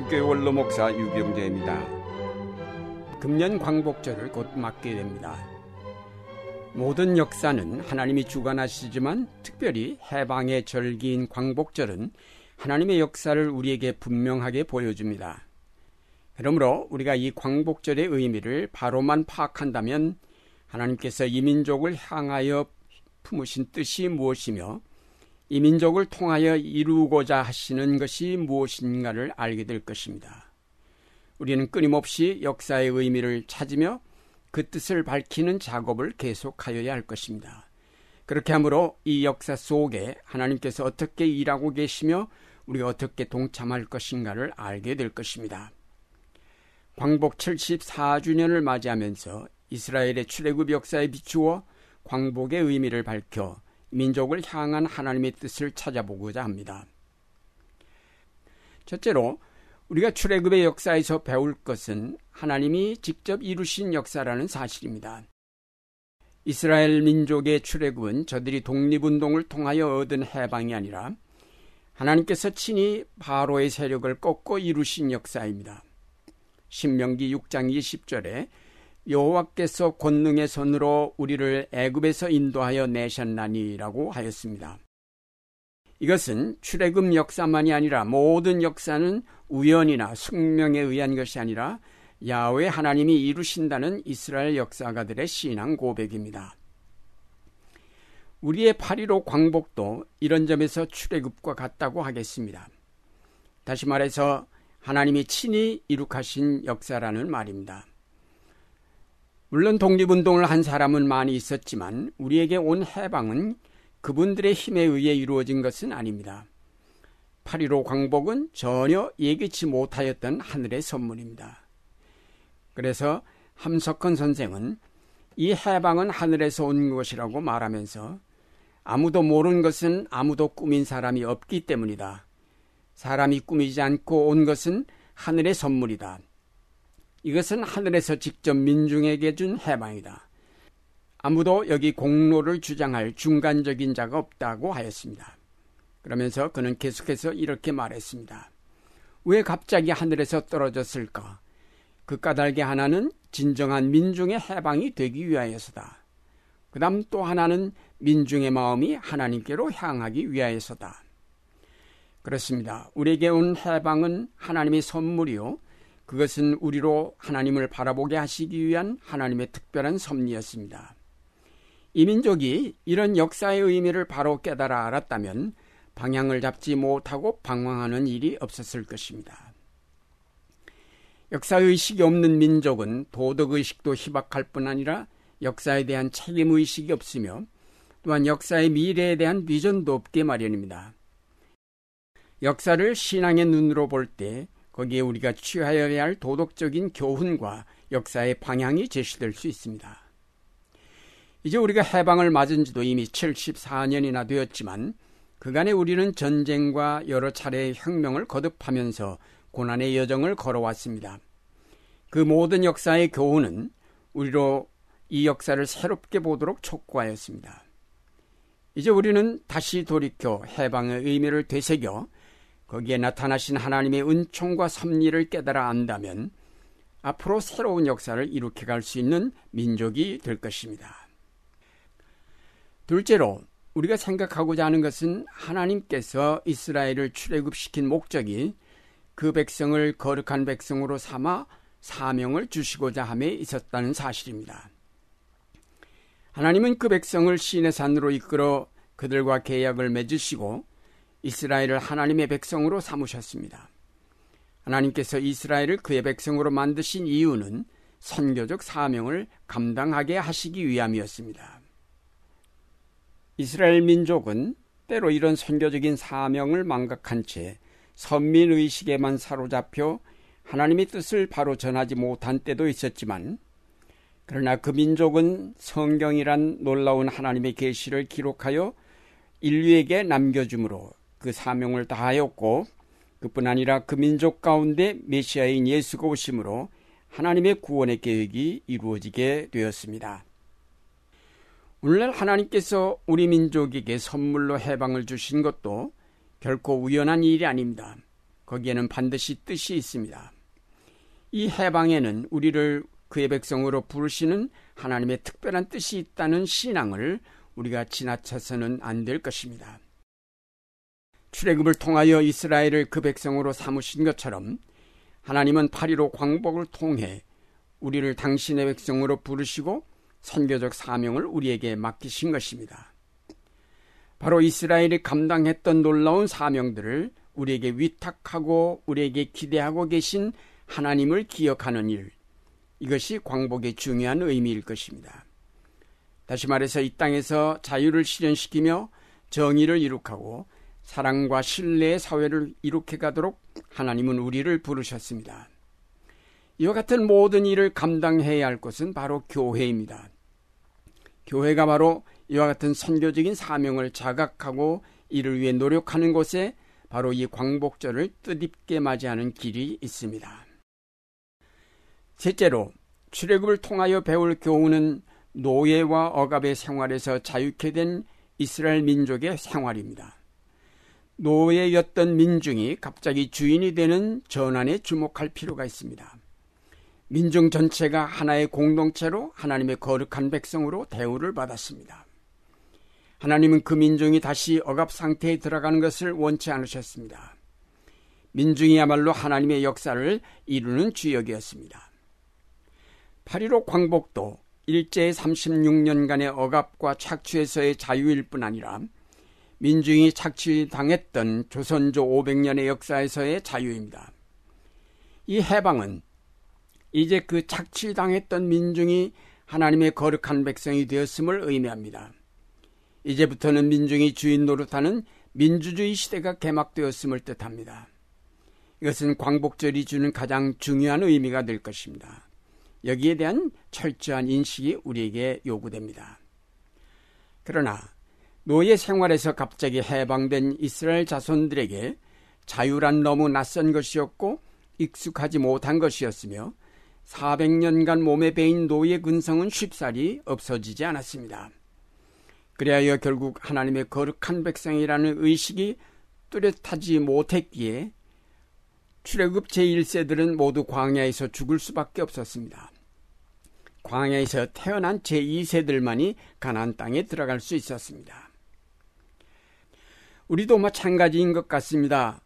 한국교회 원로 목사 유병재입니다. 금년 광복절을 곧 맞게 됩니다. 모든 역사는 하나님이 주관하시지만 특별히 해방의 절기인 광복절은 하나님의 역사를 우리에게 분명하게 보여줍니다. 그러므로 우리가 이 광복절의 의미를 바로만 파악한다면 하나님께서 이 민족을 향하여 품으신 뜻이 무엇이며 이 민족을 통하여 이루고자 하시는 것이 무엇인가를 알게 될 것입니다. 우리는 끊임없이 역사의 의미를 찾으며 그 뜻을 밝히는 작업을 계속하여야 할 것입니다. 그렇게 하므로 이 역사 속에 하나님께서 어떻게 일하고 계시며 우리가 어떻게 동참할 것인가를 알게 될 것입니다. 광복 74주년을 맞이하면서 이스라엘의 출애굽 역사에 비추어 광복의 의미를 밝혀 민족을 향한 하나님의 뜻을 찾아보고자 합니다. 첫째로 우리가 출애굽의 역사에서 배울 것은 하나님이 직접 이루신 역사라는 사실입니다. 이스라엘 민족의 출애굽은 저들이 독립운동을 통하여 얻은 해방이 아니라 하나님께서 친히 바로의 세력을 꺾고 이루신 역사입니다. 신명기 6장 20절에 여호와께서 권능의 손으로 우리를 애굽에서 인도하여 내셨나니라고 하였습니다. 이것은 출애굽 역사만이 아니라 모든 역사는 우연이나 숙명에 의한 것이 아니라 야외 하나님이 이루신다는 이스라엘 역사가들의 신앙 고백입니다. 우리의 8.15 광복도 이런 점에서 출애굽과 같다고 하겠습니다. 다시 말해서 하나님이 친히 이룩하신 역사라는 말입니다. 물론 독립운동을 한 사람은 많이 있었지만 우리에게 온 해방은 그분들의 힘에 의해 이루어진 것은 아닙니다. 8.15 광복은 전혀 예기치 못하였던 하늘의 선물입니다. 그래서 함석헌 선생은 이 해방은 하늘에서 온 것이라고 말하면서 아무도 모르는 것은 아무도 꾸민 사람이 없기 때문이다. 사람이 꾸미지 않고 온 것은 하늘의 선물이다. 이것은 하늘에서 직접 민중에게 준 해방이다. 아무도 여기 공로를 주장할 중간적인 자가 없다고 하였습니다. 그러면서 그는 계속해서 이렇게 말했습니다. 왜 갑자기 하늘에서 떨어졌을까? 그 까닭의 하나는 진정한 민중의 해방이 되기 위하여서다. 그 다음 또 하나는 민중의 마음이 하나님께로 향하기 위하여서다. 그렇습니다. 우리에게 온 해방은 하나님의 선물이요. 그것은 우리로 하나님을 바라보게 하시기 위한 하나님의 특별한 섭리였습니다. 이 민족이 이런 역사의 의미를 바로 깨달아 알았다면 방향을 잡지 못하고 방황하는 일이 없었을 것입니다. 역사의식이 없는 민족은 도덕의식도 희박할 뿐 아니라 역사에 대한 책임의식이 없으며 또한 역사의 미래에 대한 비전도 없게 마련입니다. 역사를 신앙의 눈으로 볼 때 거기에 우리가 취하여야 할 도덕적인 교훈과 역사의 방향이 제시될 수 있습니다. 이제 우리가 해방을 맞은 지도 이미 74년이나 되었지만 그간에 우리는 전쟁과 여러 차례의 혁명을 거듭하면서 고난의 여정을 걸어왔습니다. 그 모든 역사의 교훈은 우리로 이 역사를 새롭게 보도록 촉구하였습니다. 이제 우리는 다시 돌이켜 해방의 의미를 되새겨 거기에 나타나신 하나님의 은총과 섭리를 깨달아 안다면 앞으로 새로운 역사를 이룩해 갈 수 있는 민족이 될 것입니다. 둘째로 우리가 생각하고자 하는 것은 하나님께서 이스라엘을 출애굽시킨 목적이 그 백성을 거룩한 백성으로 삼아 사명을 주시고자 함에 있었다는 사실입니다. 하나님은 그 백성을 신의 산으로 이끌어 그들과 계약을 맺으시고 이스라엘을 하나님의 백성으로 삼으셨습니다. 하나님께서 이스라엘을 그의 백성으로 만드신 이유는 선교적 사명을 감당하게 하시기 위함이었습니다. 이스라엘 민족은 때로 이런 선교적인 사명을 망각한 채 선민의식에만 사로잡혀 하나님의 뜻을 바로 전하지 못한 때도 있었지만 그러나 그 민족은 성경이란 놀라운 하나님의 계시를 기록하여 인류에게 남겨주므로 그 사명을 다하였고 그뿐 아니라 그 민족 가운데 메시아인 예수가 오심으로 하나님의 구원의 계획이 이루어지게 되었습니다. 오늘날 하나님께서 우리 민족에게 선물로 해방을 주신 것도 결코 우연한 일이 아닙니다. 거기에는 반드시 뜻이 있습니다. 이 해방에는 우리를 그의 백성으로 부르시는 하나님의 특별한 뜻이 있다는 신앙을 우리가 지나쳐서는 안 될 것입니다. 출애굽을 통하여 이스라엘을 그 백성으로 삼으신 것처럼 하나님은 8.15 광복을 통해 우리를 당신의 백성으로 부르시고 선교적 사명을 우리에게 맡기신 것입니다. 바로 이스라엘이 감당했던 놀라운 사명들을 우리에게 위탁하고 우리에게 기대하고 계신 하나님을 기억하는 일, 이것이 광복의 중요한 의미일 것입니다. 다시 말해서 이 땅에서 자유를 실현시키며 정의를 이룩하고 사랑과 신뢰의 사회를 이룩해 가도록 하나님은 우리를 부르셨습니다. 이와 같은 모든 일을 감당해야 할 것은 바로 교회입니다. 교회가 바로 이와 같은 선교적인 사명을 자각하고 이를 위해 노력하는 곳에 바로 이 광복절을 뜻있게 맞이하는 길이 있습니다. 셋째로 출애굽을 통하여 배울 교훈은 노예와 억압의 생활에서 자유케 된 이스라엘 민족의 생활입니다. 노예였던 민중이 갑자기 주인이 되는 전환에 주목할 필요가 있습니다. 민중 전체가 하나의 공동체로 하나님의 거룩한 백성으로 대우를 받았습니다. 하나님은 그 민중이 다시 억압 상태에 들어가는 것을 원치 않으셨습니다. 민중이야말로 하나님의 역사를 이루는 주역이었습니다. 8.15 광복도 일제 36년간의 억압과 착취에서의 자유일 뿐 아니라 민중이 착취당했던 조선조 500년의 역사에서의 자유입니다. 이 해방은 이제 그 착취당했던 민중이 하나님의 거룩한 백성이 되었음을 의미합니다. 이제부터는 민중이 주인 노릇하는 민주주의 시대가 개막되었음을 뜻합니다. 이것은 광복절이 주는 가장 중요한 의미가 될 것입니다. 여기에 대한 철저한 인식이 우리에게 요구됩니다. 그러나 노예 생활에서 갑자기 해방된 이스라엘 자손들에게 자유란 너무 낯선 것이었고 익숙하지 못한 것이었으며 400년간 몸에 베인 노예 근성은 쉽사리 없어지지 않았습니다. 그리하여 결국 하나님의 거룩한 백성이라는 의식이 뚜렷하지 못했기에 출애굽 제1세들은 모두 광야에서 죽을 수밖에 없었습니다. 광야에서 태어난 제2세들만이 가나안 땅에 들어갈 수 있었습니다. 우리도 마찬가지인 것 같습니다.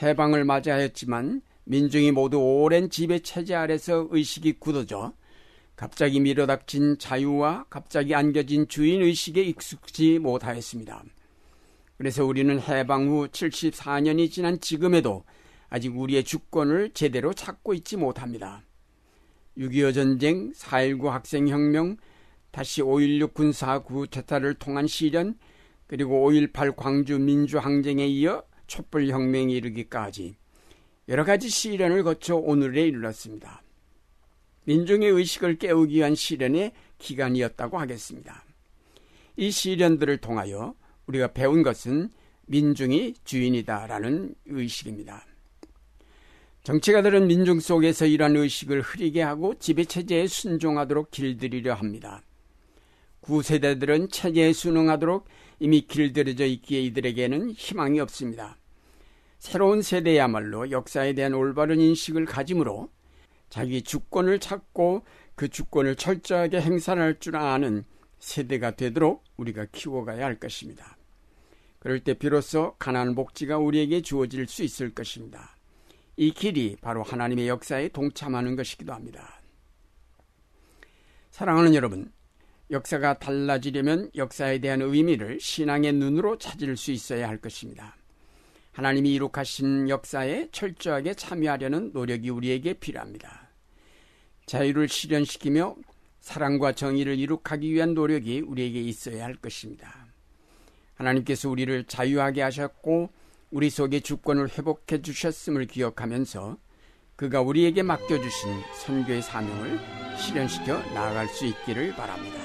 해방을 맞이하였지만 민중이 모두 오랜 지배 체제 아래서 의식이 굳어져 갑자기 밀어닥친 자유와 갑자기 안겨진 주인 의식에 익숙지 못하였습니다. 그래서 우리는 해방 후 74년이 지난 지금에도 아직 우리의 주권을 제대로 찾고 있지 못합니다. 6.25 전쟁, 4.19 학생혁명, 다시 5.16 군사구 퇴타를 통한 시련, 그리고 5.18 광주 민주항쟁에 이어 촛불혁명에 이르기까지 여러 가지 시련을 거쳐 오늘에 이르렀습니다. 민중의 의식을 깨우기 위한 시련의 기간이었다고 하겠습니다. 이 시련들을 통하여 우리가 배운 것은 민중이 주인이다라는 의식입니다. 정치가들은 민중 속에서 이러한 의식을 흐리게 하고 지배체제에 순종하도록 길들이려 합니다. 구세대들은 체제에 순응하도록 이미 길들여져 있기에 이들에게는 희망이 없습니다. 새로운 세대야말로 역사에 대한 올바른 인식을 가짐으로 자기 주권을 찾고 그 주권을 철저하게 행사할 줄 아는 세대가 되도록 우리가 키워가야 할 것입니다. 그럴 때 비로소 가난한 복지가 우리에게 주어질 수 있을 것입니다. 이 길이 바로 하나님의 역사에 동참하는 것이기도 합니다. 사랑하는 여러분, 역사가 달라지려면 역사에 대한 의미를 신앙의 눈으로 찾을 수 있어야 할 것입니다. 하나님이 이룩하신 역사에 철저하게 참여하려는 노력이 우리에게 필요합니다. 자유를 실현시키며 사랑과 정의를 이룩하기 위한 노력이 우리에게 있어야 할 것입니다. 하나님께서 우리를 자유하게 하셨고 우리 속에 주권을 회복해 주셨음을 기억하면서 그가 우리에게 맡겨주신 선교의 사명을 실현시켜 나아갈 수 있기를 바랍니다.